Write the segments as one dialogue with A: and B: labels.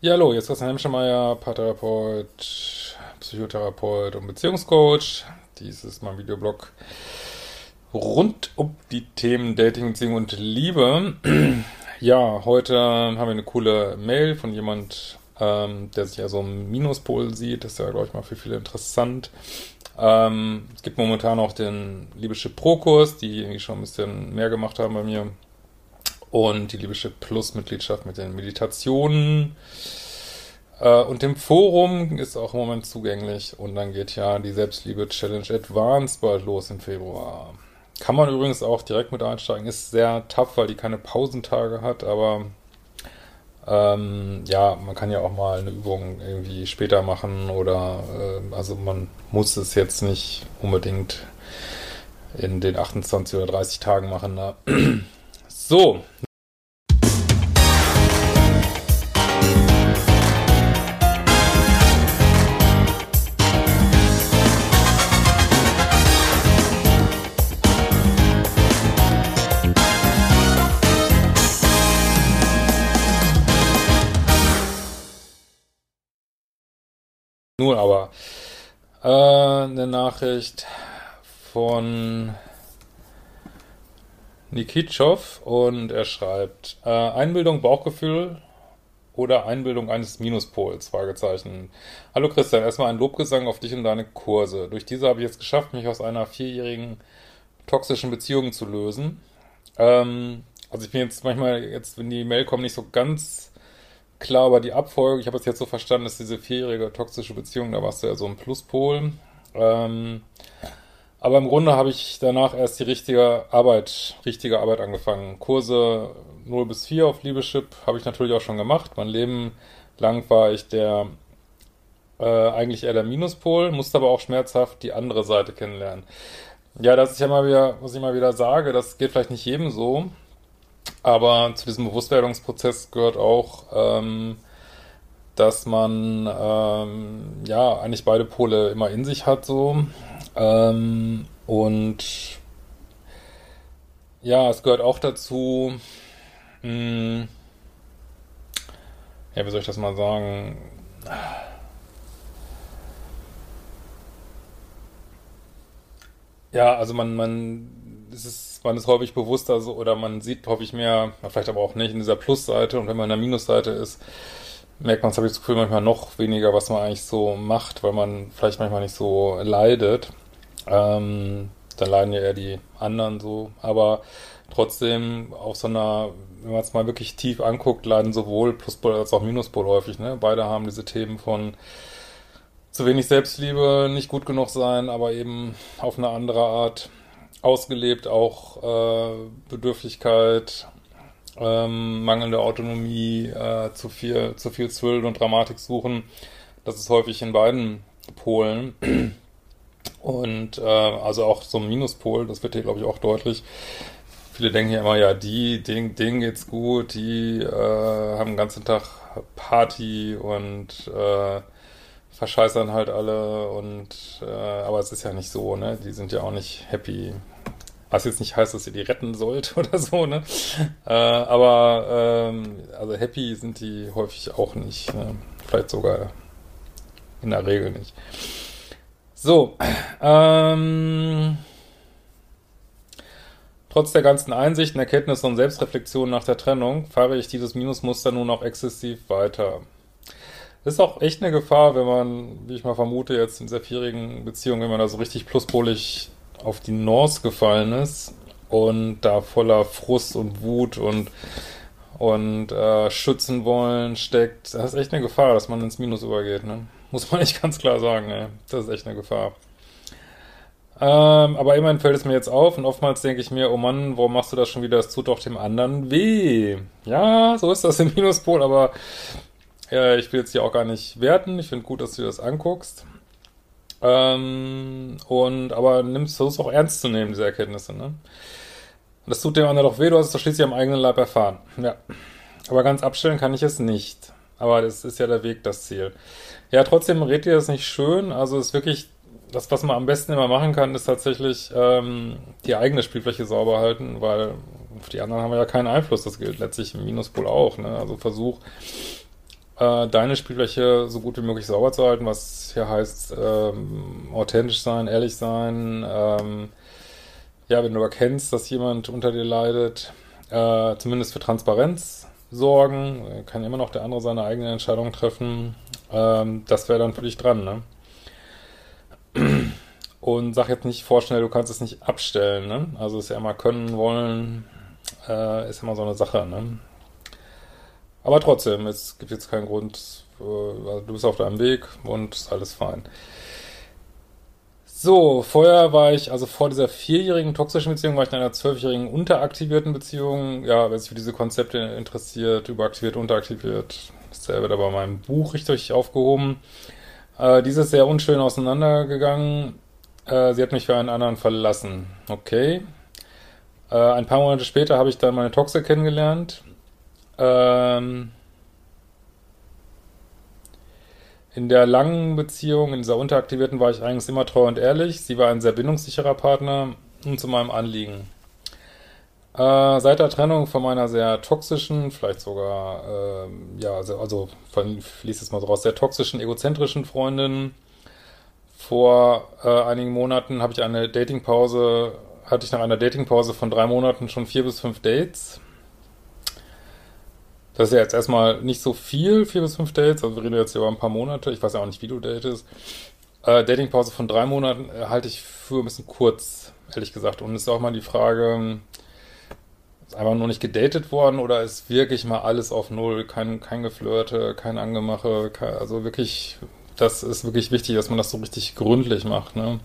A: Ja, hallo, jetzt ist Christian Hemschemeyer, Paartherapeut, Psychotherapeut und Beziehungscoach. Dies ist mein Videoblog rund um die Themen Dating, Beziehung und Liebe. Ja, heute haben wir eine coole Mail von jemand, ähm, der sich ja so im Minuspol sieht. Das ist ja, glaube ich, mal für viele interessant. Ähm, es gibt momentan auch den Liebeschip Pro-Kurs, die irgendwie schon ein bisschen mehr gemacht haben bei mir. Und die Liebeschip Plus-Mitgliedschaft mit den Meditationen. Äh, und dem Forum ist auch im Moment zugänglich. Und dann geht ja die Selbstliebe Challenge Advanced bald los im Februar. Kann man übrigens auch direkt mit einsteigen. Ist sehr tough, weil die keine Pausentage hat, aber ähm, ja, man kann ja auch mal eine Übung irgendwie später machen oder äh, also man muss es jetzt nicht unbedingt in den 28 oder 30 Tagen machen. Ne? So, Nur aber äh, eine Nachricht von Nikitschow und er schreibt äh, Einbildung, Bauchgefühl oder Einbildung eines Minuspols? Fragezeichen. Hallo Christian, erstmal ein Lobgesang auf dich und deine Kurse. Durch diese habe ich jetzt geschafft, mich aus einer vierjährigen toxischen Beziehung zu lösen. Ähm, also ich bin jetzt manchmal, jetzt wenn die Mail kommt, nicht so ganz klar aber die Abfolge. Ich habe es jetzt so verstanden, dass diese vierjährige toxische Beziehung, da warst du ja so ein Pluspol. Ähm, aber im Grunde habe ich danach erst die richtige Arbeit, richtige Arbeit angefangen. Kurse 0 bis 4 auf Liebeschip habe ich natürlich auch schon gemacht. Mein Leben lang war ich der äh, eigentlich eher der Minuspol, musste aber auch schmerzhaft die andere Seite kennenlernen. Ja, das ist ja mal wieder, was ich mal wieder sage, das geht vielleicht nicht jedem so. Aber zu diesem Bewusstwerdungsprozess gehört auch, ähm, dass man ähm, ja eigentlich beide Pole immer in sich hat so. Ähm, und ja, es gehört auch dazu, mh, hm, ja, wie soll ich das mal sagen? Ja, also man, man, es ist man ist häufig bewusster so, oder man sieht häufig mehr, vielleicht aber auch nicht, in dieser Plusseite und wenn man in der Minusseite ist, merkt man, habe ich das Gefühl, manchmal noch weniger, was man eigentlich so macht, weil man vielleicht manchmal nicht so leidet. Ähm, dann leiden ja eher die anderen so, aber trotzdem auf so einer, wenn man es mal wirklich tief anguckt, leiden sowohl Pluspol als auch Minuspol häufig. Ne? Beide haben diese Themen von zu wenig Selbstliebe, nicht gut genug sein, aber eben auf eine andere Art ausgelebt, auch äh, Bedürftigkeit, ähm, mangelnde Autonomie, äh, zu viel, zu viel Thrill und Dramatik suchen. Das ist häufig in beiden Polen. Und äh, also auch so ein Minuspol, das wird hier, glaube ich, auch deutlich. Viele denken ja immer, ja, die, denen, denen geht's gut, die äh, haben den ganzen Tag Party und äh, verscheißern halt alle und äh, aber es ist ja nicht so, ne? Die sind ja auch nicht happy. Was jetzt nicht heißt, dass ihr die retten sollt oder so, ne? Äh, aber ähm, also happy sind die häufig auch nicht. Ne? Vielleicht sogar in der Regel nicht. So, ähm, Trotz der ganzen Einsichten, Erkenntnisse und Selbstreflexion nach der Trennung fahre ich dieses Minusmuster nun auch exzessiv weiter. Das ist auch echt eine Gefahr, wenn man, wie ich mal vermute, jetzt in dieser vierjährigen Beziehung, wenn man da so richtig pluspolig auf die Norse gefallen ist und da voller Frust und Wut und und äh, schützen wollen steckt, das ist echt eine Gefahr, dass man ins Minus übergeht, ne? Muss man echt ganz klar sagen, ey. Das ist echt eine Gefahr. Ähm, aber immerhin fällt es mir jetzt auf und oftmals denke ich mir, oh Mann, warum machst du das schon wieder? Das tut doch dem anderen weh. Ja, so ist das im Minuspol, aber äh, ich will jetzt hier auch gar nicht werten. Ich finde gut, dass du dir das anguckst. Ähm, und aber nimmst versuchst auch ernst zu nehmen, diese Erkenntnisse, ne? Und das tut dem anderen doch weh, du hast es doch schließlich am eigenen Leib erfahren. Ja. Aber ganz abstellen kann ich es nicht. Aber das ist ja der Weg, das Ziel. Ja, trotzdem redet ihr das nicht schön. Also es ist wirklich, das, was man am besten immer machen kann, ist tatsächlich ähm, die eigene Spielfläche sauber halten, weil auf die anderen haben wir ja keinen Einfluss. Das gilt letztlich im Minuspol auch. Ne? Also versuch äh, deine Spielfläche so gut wie möglich sauber zu halten, was hier heißt, ähm, authentisch sein, ehrlich sein, ähm, ja, wenn du erkennst, dass jemand unter dir leidet, äh, zumindest für Transparenz sorgen, kann immer noch der andere seine eigene Entscheidung treffen, ähm, das wäre dann für dich dran, ne? Und sag jetzt nicht vorschnell, du kannst es nicht abstellen, ne? Also ist ja immer können, wollen, äh, ist immer so eine Sache, ne? Aber trotzdem, es gibt jetzt keinen Grund, äh, also du bist auf deinem Weg und ist alles fein. So, vorher war ich, also vor dieser vierjährigen toxischen Beziehung, war ich in einer zwölfjährigen unteraktivierten Beziehung. Ja, wer sich für diese Konzepte interessiert, überaktiviert, unteraktiviert, ist selber da bei meinem Buch richtig aufgehoben. Äh, diese ist sehr unschön auseinandergegangen. Äh, sie hat mich für einen anderen verlassen. Okay. Äh, ein paar Monate später habe ich dann meine Toxe kennengelernt. Ähm, in der langen Beziehung, in dieser unteraktivierten, war ich eigentlich immer treu und ehrlich. Sie war ein sehr bindungssicherer Partner und zu meinem Anliegen. Äh, seit der Trennung von meiner sehr toxischen, vielleicht sogar, äh, ja, also, also fließt es mal so raus, sehr toxischen, egozentrischen Freundin, vor äh, einigen Monaten habe ich eine Datingpause, hatte ich nach einer Datingpause von drei Monaten schon vier bis fünf Dates. Das ist ja jetzt erstmal nicht so viel, vier bis fünf Dates, also wir reden jetzt über ein paar Monate, ich weiß ja auch nicht, wie du datest. Äh, Datingpause von drei Monaten äh, halte ich für ein bisschen kurz, ehrlich gesagt. Und es ist auch mal die Frage, ist einfach nur nicht gedatet worden oder ist wirklich mal alles auf Null, kein, kein Geflirte, kein Angemache, kein, also wirklich, das ist wirklich wichtig, dass man das so richtig gründlich macht, ne?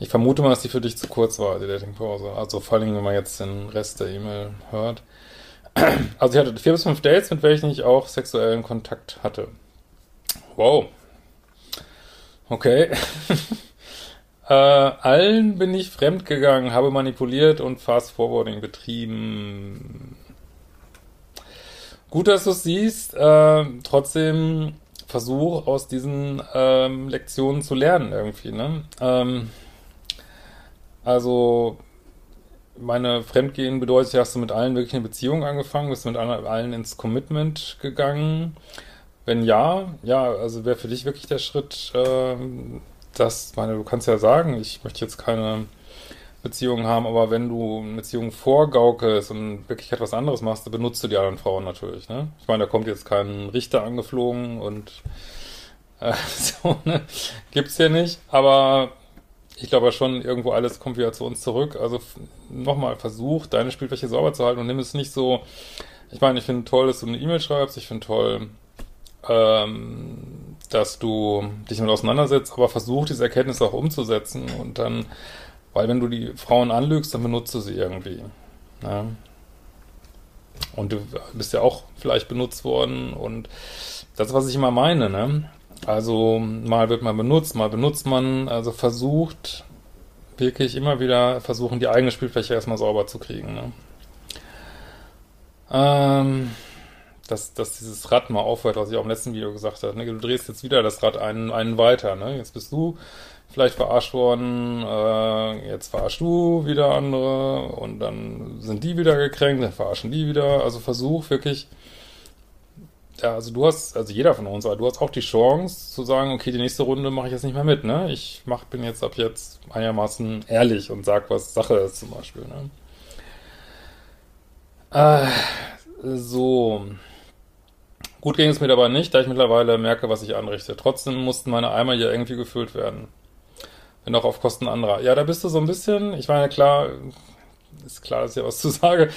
A: Ich vermute mal, dass die für dich zu kurz war, die Datingpause. Also vor allem, wenn man jetzt den Rest der E-Mail hört. Also ich hatte vier bis fünf Dates, mit welchen ich auch sexuellen Kontakt hatte. Wow. Okay. äh, allen bin ich fremdgegangen, habe manipuliert und Fast Forwarding betrieben. Gut, dass du es siehst. Äh, trotzdem versuch aus diesen ähm, Lektionen zu lernen irgendwie. Ne? Ähm, also meine Fremdgehen bedeutet, hast du mit allen wirklich eine Beziehung angefangen, bist du mit allen ins Commitment gegangen? Wenn ja, ja, also wäre für dich wirklich der Schritt, äh, dass, meine, du kannst ja sagen, ich möchte jetzt keine Beziehung haben, aber wenn du eine Beziehung vorgaukelst und wirklich etwas anderes machst, dann benutzt du die anderen Frauen natürlich, ne? Ich meine, da kommt jetzt kein Richter angeflogen und äh, so, ne? Gibt's hier nicht, aber ich glaube schon, irgendwo alles kommt wieder zu uns zurück. Also nochmal, versuch, deine Spielfläche sauber zu halten und nimm es nicht so, ich meine, ich finde toll, dass du eine E-Mail schreibst, ich finde toll, ähm, dass du dich damit auseinandersetzt, aber versuch diese Erkenntnisse auch umzusetzen und dann, weil wenn du die Frauen anlügst, dann benutzt du sie irgendwie. Ja. Und du bist ja auch vielleicht benutzt worden und das was ich immer meine, ne? Also mal wird man benutzt, mal benutzt man, also versucht wirklich immer wieder versuchen, die eigene Spielfläche erstmal sauber zu kriegen. Ne? Ähm, dass, dass dieses Rad mal aufhört, was ich auch im letzten Video gesagt habe. Ne? Du drehst jetzt wieder das Rad einen, einen weiter. Ne? Jetzt bist du vielleicht verarscht worden, äh, jetzt verarschst du wieder andere und dann sind die wieder gekränkt, dann verarschen die wieder. Also versuch wirklich ja, also du hast, also jeder von uns, aber du hast auch die Chance zu sagen, okay, die nächste Runde mache ich jetzt nicht mehr mit, ne? Ich mach, bin jetzt ab jetzt einigermaßen ehrlich und sag, was Sache ist zum Beispiel, ne? Äh, so. Gut ging es mir dabei nicht, da ich mittlerweile merke, was ich anrichte. Trotzdem mussten meine Eimer hier irgendwie gefüllt werden. Wenn auch auf Kosten anderer. Ja, da bist du so ein bisschen, ich meine, klar, ist klar, dass ich was zu sage.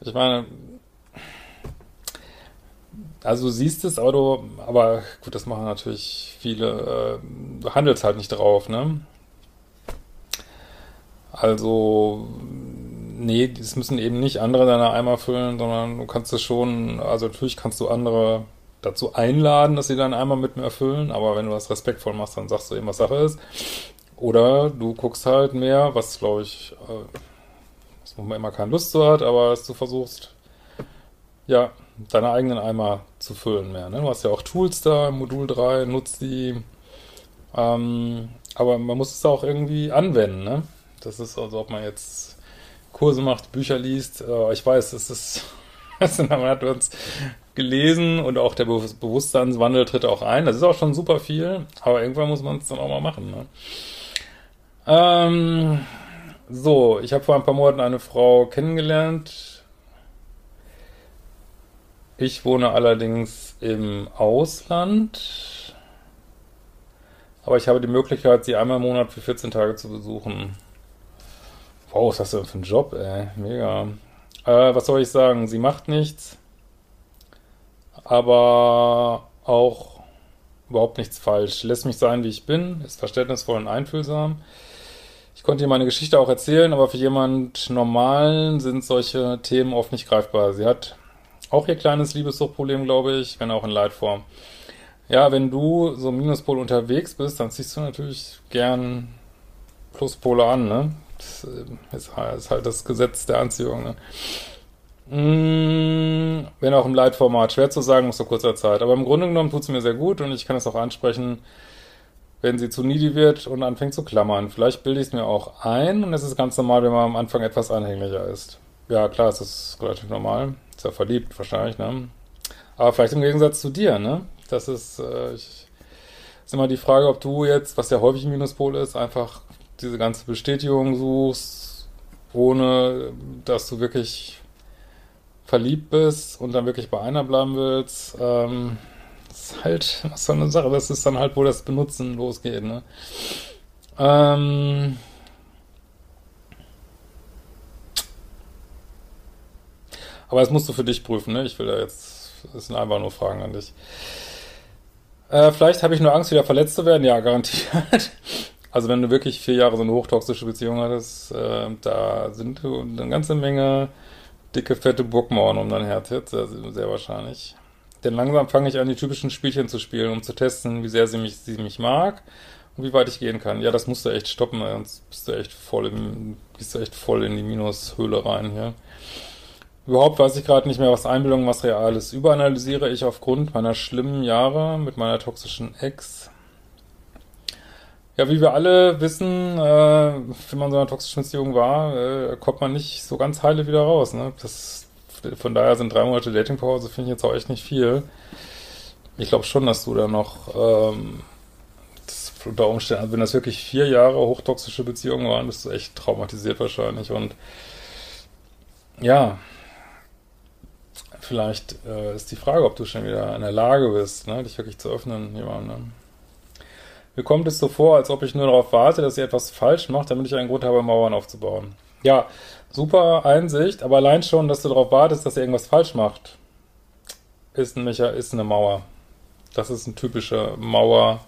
A: Ich meine, also du siehst es, aber du, aber gut, das machen natürlich viele, äh, du handelst halt nicht drauf, ne? Also, nee, das müssen eben nicht andere deine Eimer füllen, sondern du kannst es schon, also natürlich kannst du andere dazu einladen, dass sie deinen Eimer mit mir erfüllen, aber wenn du das respektvoll machst, dann sagst du eben, was Sache ist. Oder du guckst halt mehr, was glaube ich, äh, was man immer keine Lust zu hat, aber dass du versuchst, ja, deine eigenen Eimer zu füllen mehr. Ne? Du hast ja auch Tools da Modul 3, nutzt die. Ähm, aber man muss es auch irgendwie anwenden. Ne? Das ist also, ob man jetzt Kurse macht, Bücher liest. Äh, ich weiß, es ist, man hat uns gelesen und auch der Be Bewusstseinswandel tritt auch ein. Das ist auch schon super viel, aber irgendwann muss man es dann auch mal machen. Ne? Ähm, so, ich habe vor ein paar Monaten eine Frau kennengelernt. Ich wohne allerdings im Ausland. Aber ich habe die Möglichkeit, sie einmal im Monat für 14 Tage zu besuchen. Wow, was hast du denn für einen Job, ey? Mega. Äh, was soll ich sagen? Sie macht nichts, aber auch überhaupt nichts falsch. Lässt mich sein, wie ich bin, ist verständnisvoll und einfühlsam. Ich konnte ihr meine Geschichte auch erzählen, aber für jemand Normalen sind solche Themen oft nicht greifbar. Sie hat auch ihr kleines Liebessuchtproblem, glaube ich, wenn auch in Leitform. Ja, wenn du so Minuspol unterwegs bist, dann ziehst du natürlich gern Pluspole an, ne? Das äh, ist halt das Gesetz der Anziehung, ne? Mm, wenn auch im Leitformat, schwer zu sagen, aus so kurzer Zeit. Aber im Grunde genommen tut es mir sehr gut und ich kann es auch ansprechen, wenn sie zu needy wird und anfängt zu klammern. Vielleicht bilde ich es mir auch ein und es ist ganz normal, wenn man am Anfang etwas anhänglicher ist. Ja, klar, es ist relativ normal. Ja verliebt wahrscheinlich, ne? Aber vielleicht im Gegensatz zu dir, ne? Das ist, äh, ich, ist immer die Frage, ob du jetzt, was ja häufig ein Minuspol ist, einfach diese ganze Bestätigung suchst, ohne dass du wirklich verliebt bist und dann wirklich bei einer bleiben willst. Ähm, das ist halt so eine Sache, das ist dann halt, wo das Benutzen losgeht, ne? Ähm, aber das musst du für dich prüfen, ne? Ich will da jetzt, das sind einfach nur Fragen an dich. Äh, vielleicht habe ich nur Angst, wieder verletzt zu werden. Ja, garantiert. Also wenn du wirklich vier Jahre so eine hochtoxische Beziehung hattest, äh, da sind du eine ganze Menge dicke, fette Burgmauern um dein Herz jetzt, sehr, sehr wahrscheinlich. Denn langsam fange ich an, die typischen Spielchen zu spielen, um zu testen, wie sehr sie mich, sie mich mag und wie weit ich gehen kann. Ja, das musst du echt stoppen, sonst bist du echt voll im, bist du echt voll in die Minushöhle rein hier. Überhaupt weiß ich gerade nicht mehr, was Einbildung, was real ist. Überanalysiere ich aufgrund meiner schlimmen Jahre mit meiner toxischen Ex. Ja, wie wir alle wissen, äh, wenn man so einer toxischen Beziehung war, äh, kommt man nicht so ganz heile wieder raus. Ne? Das, von daher sind drei Monate Datingpause, finde ich jetzt auch echt nicht viel. Ich glaube schon, dass du da noch ähm, das, unter Umständen, also wenn das wirklich vier Jahre hochtoxische Beziehungen waren, bist du echt traumatisiert wahrscheinlich. Und ja, vielleicht äh, ist die Frage, ob du schon wieder in der Lage bist, ne, dich wirklich zu öffnen, jemandem. Ne? Mir kommt es so vor, als ob ich nur darauf warte, dass ihr etwas falsch macht, damit ich einen Grund habe, Mauern aufzubauen. Ja, super Einsicht, aber allein schon, dass du darauf wartest, dass ihr irgendwas falsch macht, ist, ein Mecha ist eine Mauer. Das ist eine typische Mauer,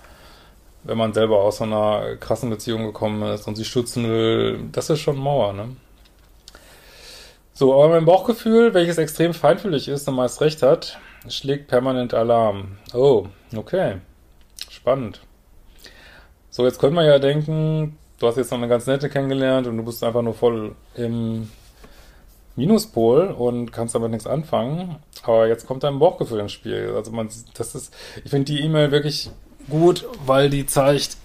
A: wenn man selber aus so einer krassen Beziehung gekommen ist und sie schützen will. Das ist schon Mauer, ne? So, aber mein Bauchgefühl, welches extrem feinfühlig ist und meist recht hat, schlägt permanent Alarm. Oh, okay. Spannend. So, jetzt könnte man ja denken, du hast jetzt noch eine ganz nette kennengelernt und du bist einfach nur voll im Minuspol und kannst damit nichts anfangen. Aber jetzt kommt dein Bauchgefühl ins Spiel. Also man, das ist, ich finde die E-Mail wirklich gut, weil die zeigt,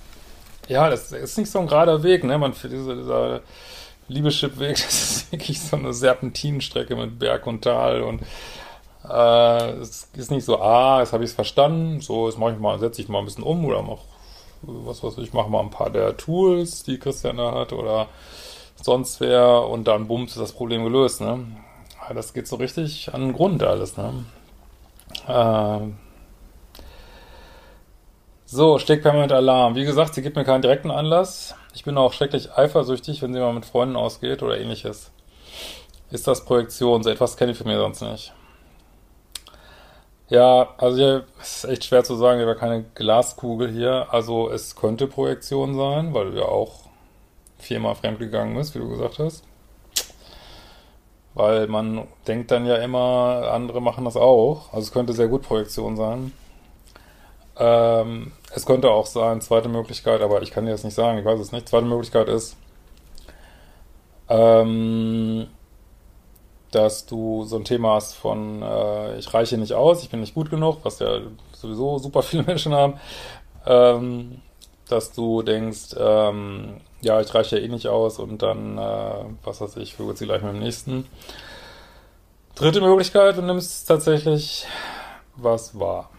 A: ja, das ist nicht so ein gerader Weg, ne? Man für diese, dieser Liebeschipweg, das ist wirklich so eine Serpentinenstrecke mit Berg und Tal und äh, es ist nicht so, ah, jetzt habe ich es verstanden, so, jetzt mache ich mal, setze ich mal ein bisschen um oder mach, was weiß ich, mache mal ein paar der Tools, die Christian da hat oder sonst wer und dann bums ist das Problem gelöst, ne? Das geht so richtig an den Grund alles, ne? Äh, so, steckt permanent Alarm. Wie gesagt, sie gibt mir keinen direkten Anlass. Ich bin auch schrecklich eifersüchtig, wenn sie mal mit Freunden ausgeht oder ähnliches. Ist das Projektion? So etwas kenne ich für mir sonst nicht. Ja, also hier ist echt schwer zu sagen, ich habe keine Glaskugel hier. Also es könnte Projektion sein, weil du ja auch viermal fremdgegangen bist, wie du gesagt hast. Weil man denkt dann ja immer, andere machen das auch. Also es könnte sehr gut Projektion sein. Ähm, es könnte auch sein, zweite Möglichkeit, aber ich kann dir das nicht sagen, ich weiß es nicht. Zweite Möglichkeit ist, ähm, dass du so ein Thema hast von, äh, ich reiche nicht aus, ich bin nicht gut genug, was ja sowieso super viele Menschen haben, ähm, dass du denkst, ähm, ja, ich reiche ja eh nicht aus und dann, äh, was weiß ich, füge sie gleich mit dem nächsten. Dritte Möglichkeit, du nimmst tatsächlich was wahr.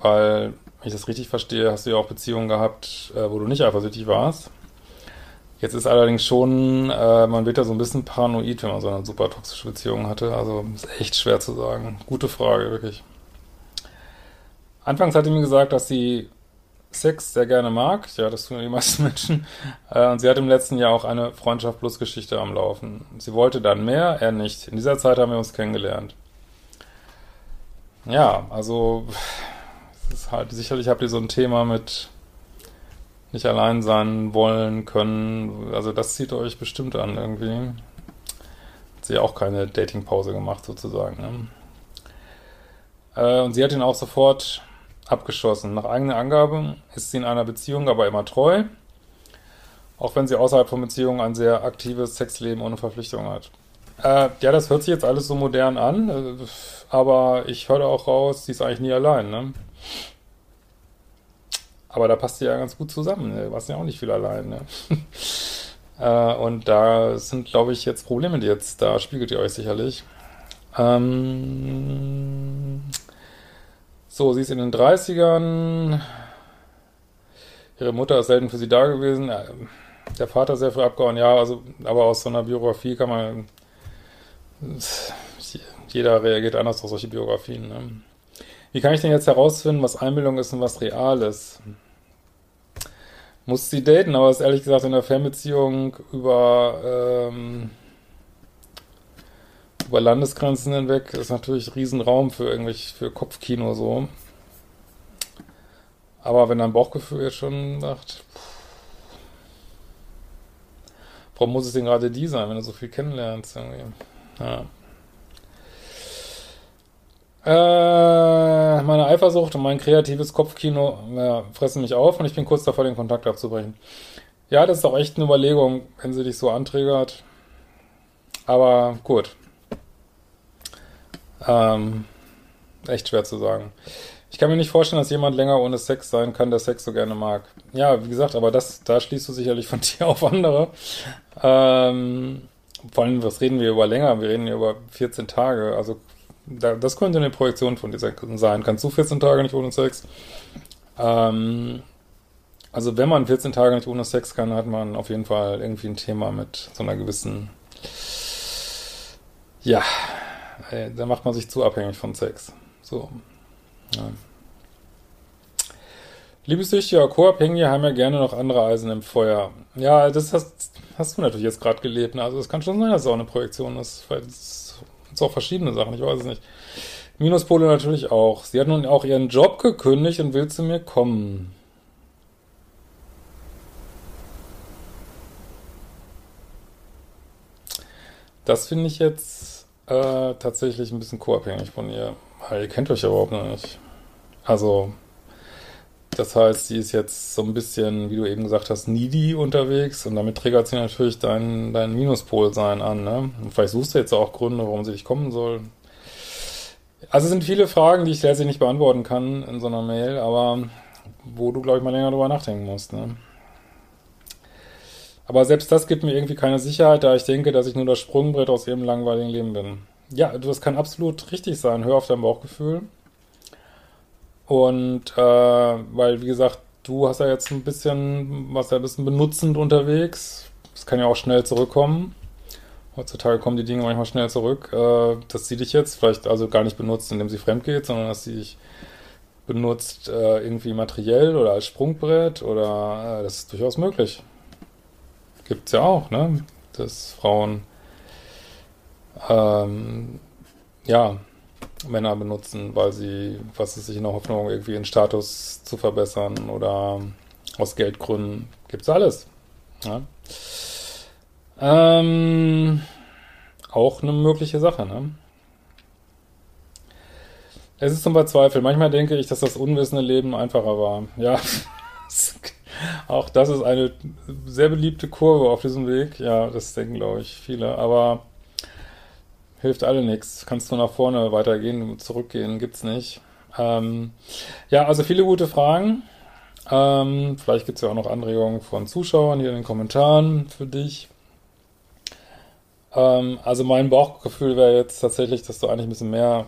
A: Weil, wenn ich das richtig verstehe, hast du ja auch Beziehungen gehabt, äh, wo du nicht eifersüchtig warst. Jetzt ist allerdings schon, äh, man wird ja so ein bisschen paranoid, wenn man so eine super toxische Beziehung hatte. Also ist echt schwer zu sagen. Gute Frage, wirklich. Anfangs hat sie mir gesagt, dass sie Sex sehr gerne mag. Ja, das tun die meisten Menschen. Äh, und sie hat im letzten Jahr auch eine Freundschaft plus Geschichte am Laufen. Sie wollte dann mehr, er nicht. In dieser Zeit haben wir uns kennengelernt. Ja, also ist halt, sicherlich habt ihr so ein Thema mit nicht allein sein wollen können. Also das zieht euch bestimmt an irgendwie. Hat sie auch keine Datingpause gemacht sozusagen. Ne? Äh, und sie hat ihn auch sofort abgeschossen. Nach eigener Angabe ist sie in einer Beziehung aber immer treu, auch wenn sie außerhalb von Beziehungen ein sehr aktives Sexleben ohne Verpflichtung hat. Äh, ja, das hört sich jetzt alles so modern an, äh, aber ich höre auch raus, sie ist eigentlich nie allein, ne? Aber da passt sie ja ganz gut zusammen. Ne? Du warst ja auch nicht viel allein. Ne? äh, und da sind, glaube ich, jetzt Probleme, die jetzt, da spiegelt ihr euch sicherlich. Ähm so, sie ist in den 30ern. Ihre Mutter ist selten für sie da gewesen. Der Vater sehr früh abgehauen, ja, also, aber aus so einer Biografie kann man. Jeder reagiert anders auf solche Biografien. Ne? Wie kann ich denn jetzt herausfinden, was Einbildung ist und was real ist? Muss sie daten, aber ist ehrlich gesagt in der Fernbeziehung über, ähm, über Landesgrenzen hinweg ist natürlich Riesenraum für irgendwelche, für Kopfkino so. Aber wenn dein Bauchgefühl jetzt schon sagt, warum muss es denn gerade die sein, wenn du so viel kennenlernst? Irgendwie? Ja. Äh, meine Eifersucht und mein kreatives Kopfkino ja, fressen mich auf und ich bin kurz davor, den Kontakt abzubrechen. Ja, das ist auch echt eine Überlegung, wenn sie dich so anträgert. Aber gut. Ähm, echt schwer zu sagen. Ich kann mir nicht vorstellen, dass jemand länger ohne Sex sein kann, der Sex so gerne mag. Ja, wie gesagt, aber das, da schließt du sicherlich von dir auf andere. Ähm, vor allem, was reden wir über länger? Wir reden hier über 14 Tage. Also das könnte eine Projektion von dieser sein. Kannst du 14 Tage nicht ohne Sex? Ähm, also wenn man 14 Tage nicht ohne Sex kann, hat man auf jeden Fall irgendwie ein Thema mit so einer gewissen, ja, äh, da macht man sich zu abhängig von Sex. So. Ja. Liebessüchtige Co-Abhängige haben ja gerne noch andere Eisen im Feuer. Ja, das hast, hast du natürlich jetzt gerade gelebt. Ne? Also es kann schon sein, dass es auch eine Projektion ist. Weil es es auch verschiedene Sachen, ich weiß es nicht. Minuspole natürlich auch. Sie hat nun auch ihren Job gekündigt und will zu mir kommen. Das finde ich jetzt äh, tatsächlich ein bisschen co-abhängig von ihr. Weil ihr kennt euch ja überhaupt noch nicht. Also, das heißt, sie ist jetzt so ein bisschen, wie du eben gesagt hast, needy unterwegs und damit triggert sie natürlich dein, dein Minuspol-Sein an. Ne? Und vielleicht suchst du jetzt auch Gründe, warum sie dich kommen soll. Also es sind viele Fragen, die ich letztlich nicht beantworten kann in so einer Mail, aber wo du, glaube ich, mal länger drüber nachdenken musst. Ne? Aber selbst das gibt mir irgendwie keine Sicherheit, da ich denke, dass ich nur das Sprungbrett aus ihrem langweiligen Leben bin. Ja, das kann absolut richtig sein. Hör auf dein Bauchgefühl. Und äh, weil, wie gesagt, du hast ja jetzt ein bisschen, was ja ein bisschen benutzend unterwegs. Das kann ja auch schnell zurückkommen. Heutzutage kommen die Dinge manchmal schnell zurück. Äh, dass sie dich jetzt vielleicht also gar nicht benutzt, indem sie fremd geht, sondern dass sie dich benutzt äh, irgendwie materiell oder als Sprungbrett oder äh, das ist durchaus möglich. Gibt's ja auch, ne? Dass Frauen ähm, ja Männer benutzen, weil sie, was ist sich in der Hoffnung, irgendwie ihren Status zu verbessern oder aus Geldgründen. Gibt's alles. Ja. Ähm, auch eine mögliche Sache, ne? Es ist zum Verzweifeln. Manchmal denke ich, dass das unwissende Leben einfacher war. Ja, auch das ist eine sehr beliebte Kurve auf diesem Weg. Ja, das denken, glaube ich, viele. Aber hilft alle nichts. Kannst du nach vorne weitergehen, zurückgehen, gibt's nicht. Ähm, ja, also viele gute Fragen. Ähm, vielleicht gibt's ja auch noch Anregungen von Zuschauern hier in den Kommentaren für dich. Ähm, also mein Bauchgefühl wäre jetzt tatsächlich, dass du eigentlich ein bisschen mehr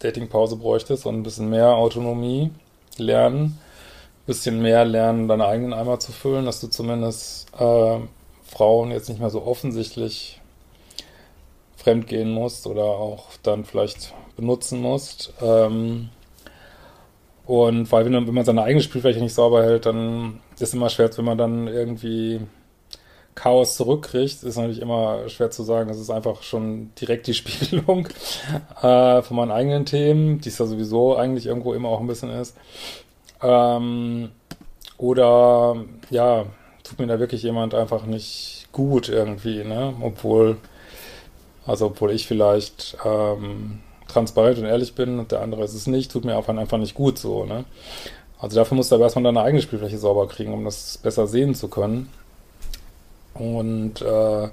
A: Datingpause bräuchtest und ein bisschen mehr Autonomie lernen, ein bisschen mehr lernen, deine eigenen Eimer zu füllen, dass du zumindest äh, Frauen jetzt nicht mehr so offensichtlich fremdgehen musst oder auch dann vielleicht benutzen musst. Ähm, und weil wenn, man seine eigene Spielfläche nicht sauber hält, dann ist es immer schwer, wenn man dann irgendwie Chaos zurückkriegt, ist natürlich immer schwer zu sagen. Das ist einfach schon direkt die Spiegelung äh, von meinen eigenen Themen, die es ja sowieso eigentlich irgendwo immer auch ein bisschen ist. Ähm, oder ja, tut mir da wirklich jemand einfach nicht gut irgendwie, ne? Obwohl, also obwohl ich vielleicht ähm, transparent und ehrlich bin und der andere ist es nicht, tut mir einfach nicht gut so, ne? Also dafür musst du aber erstmal deine eigene Spielfläche sauber kriegen, um das besser sehen zu können. Und äh,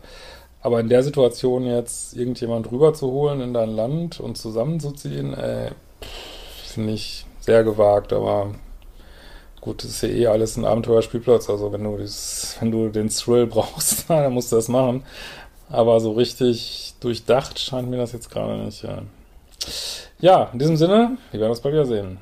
A: aber in der Situation jetzt irgendjemand rüberzuholen in dein Land und zusammenzuziehen, äh, finde ich sehr gewagt, aber gut, das ist ja eh alles ein Abenteuerspielplatz, also wenn du das, wenn du den Thrill brauchst, dann musst du das machen. Aber so richtig durchdacht scheint mir das jetzt gerade nicht. Ja. ja, in diesem Sinne, wir werden uns bald wieder sehen.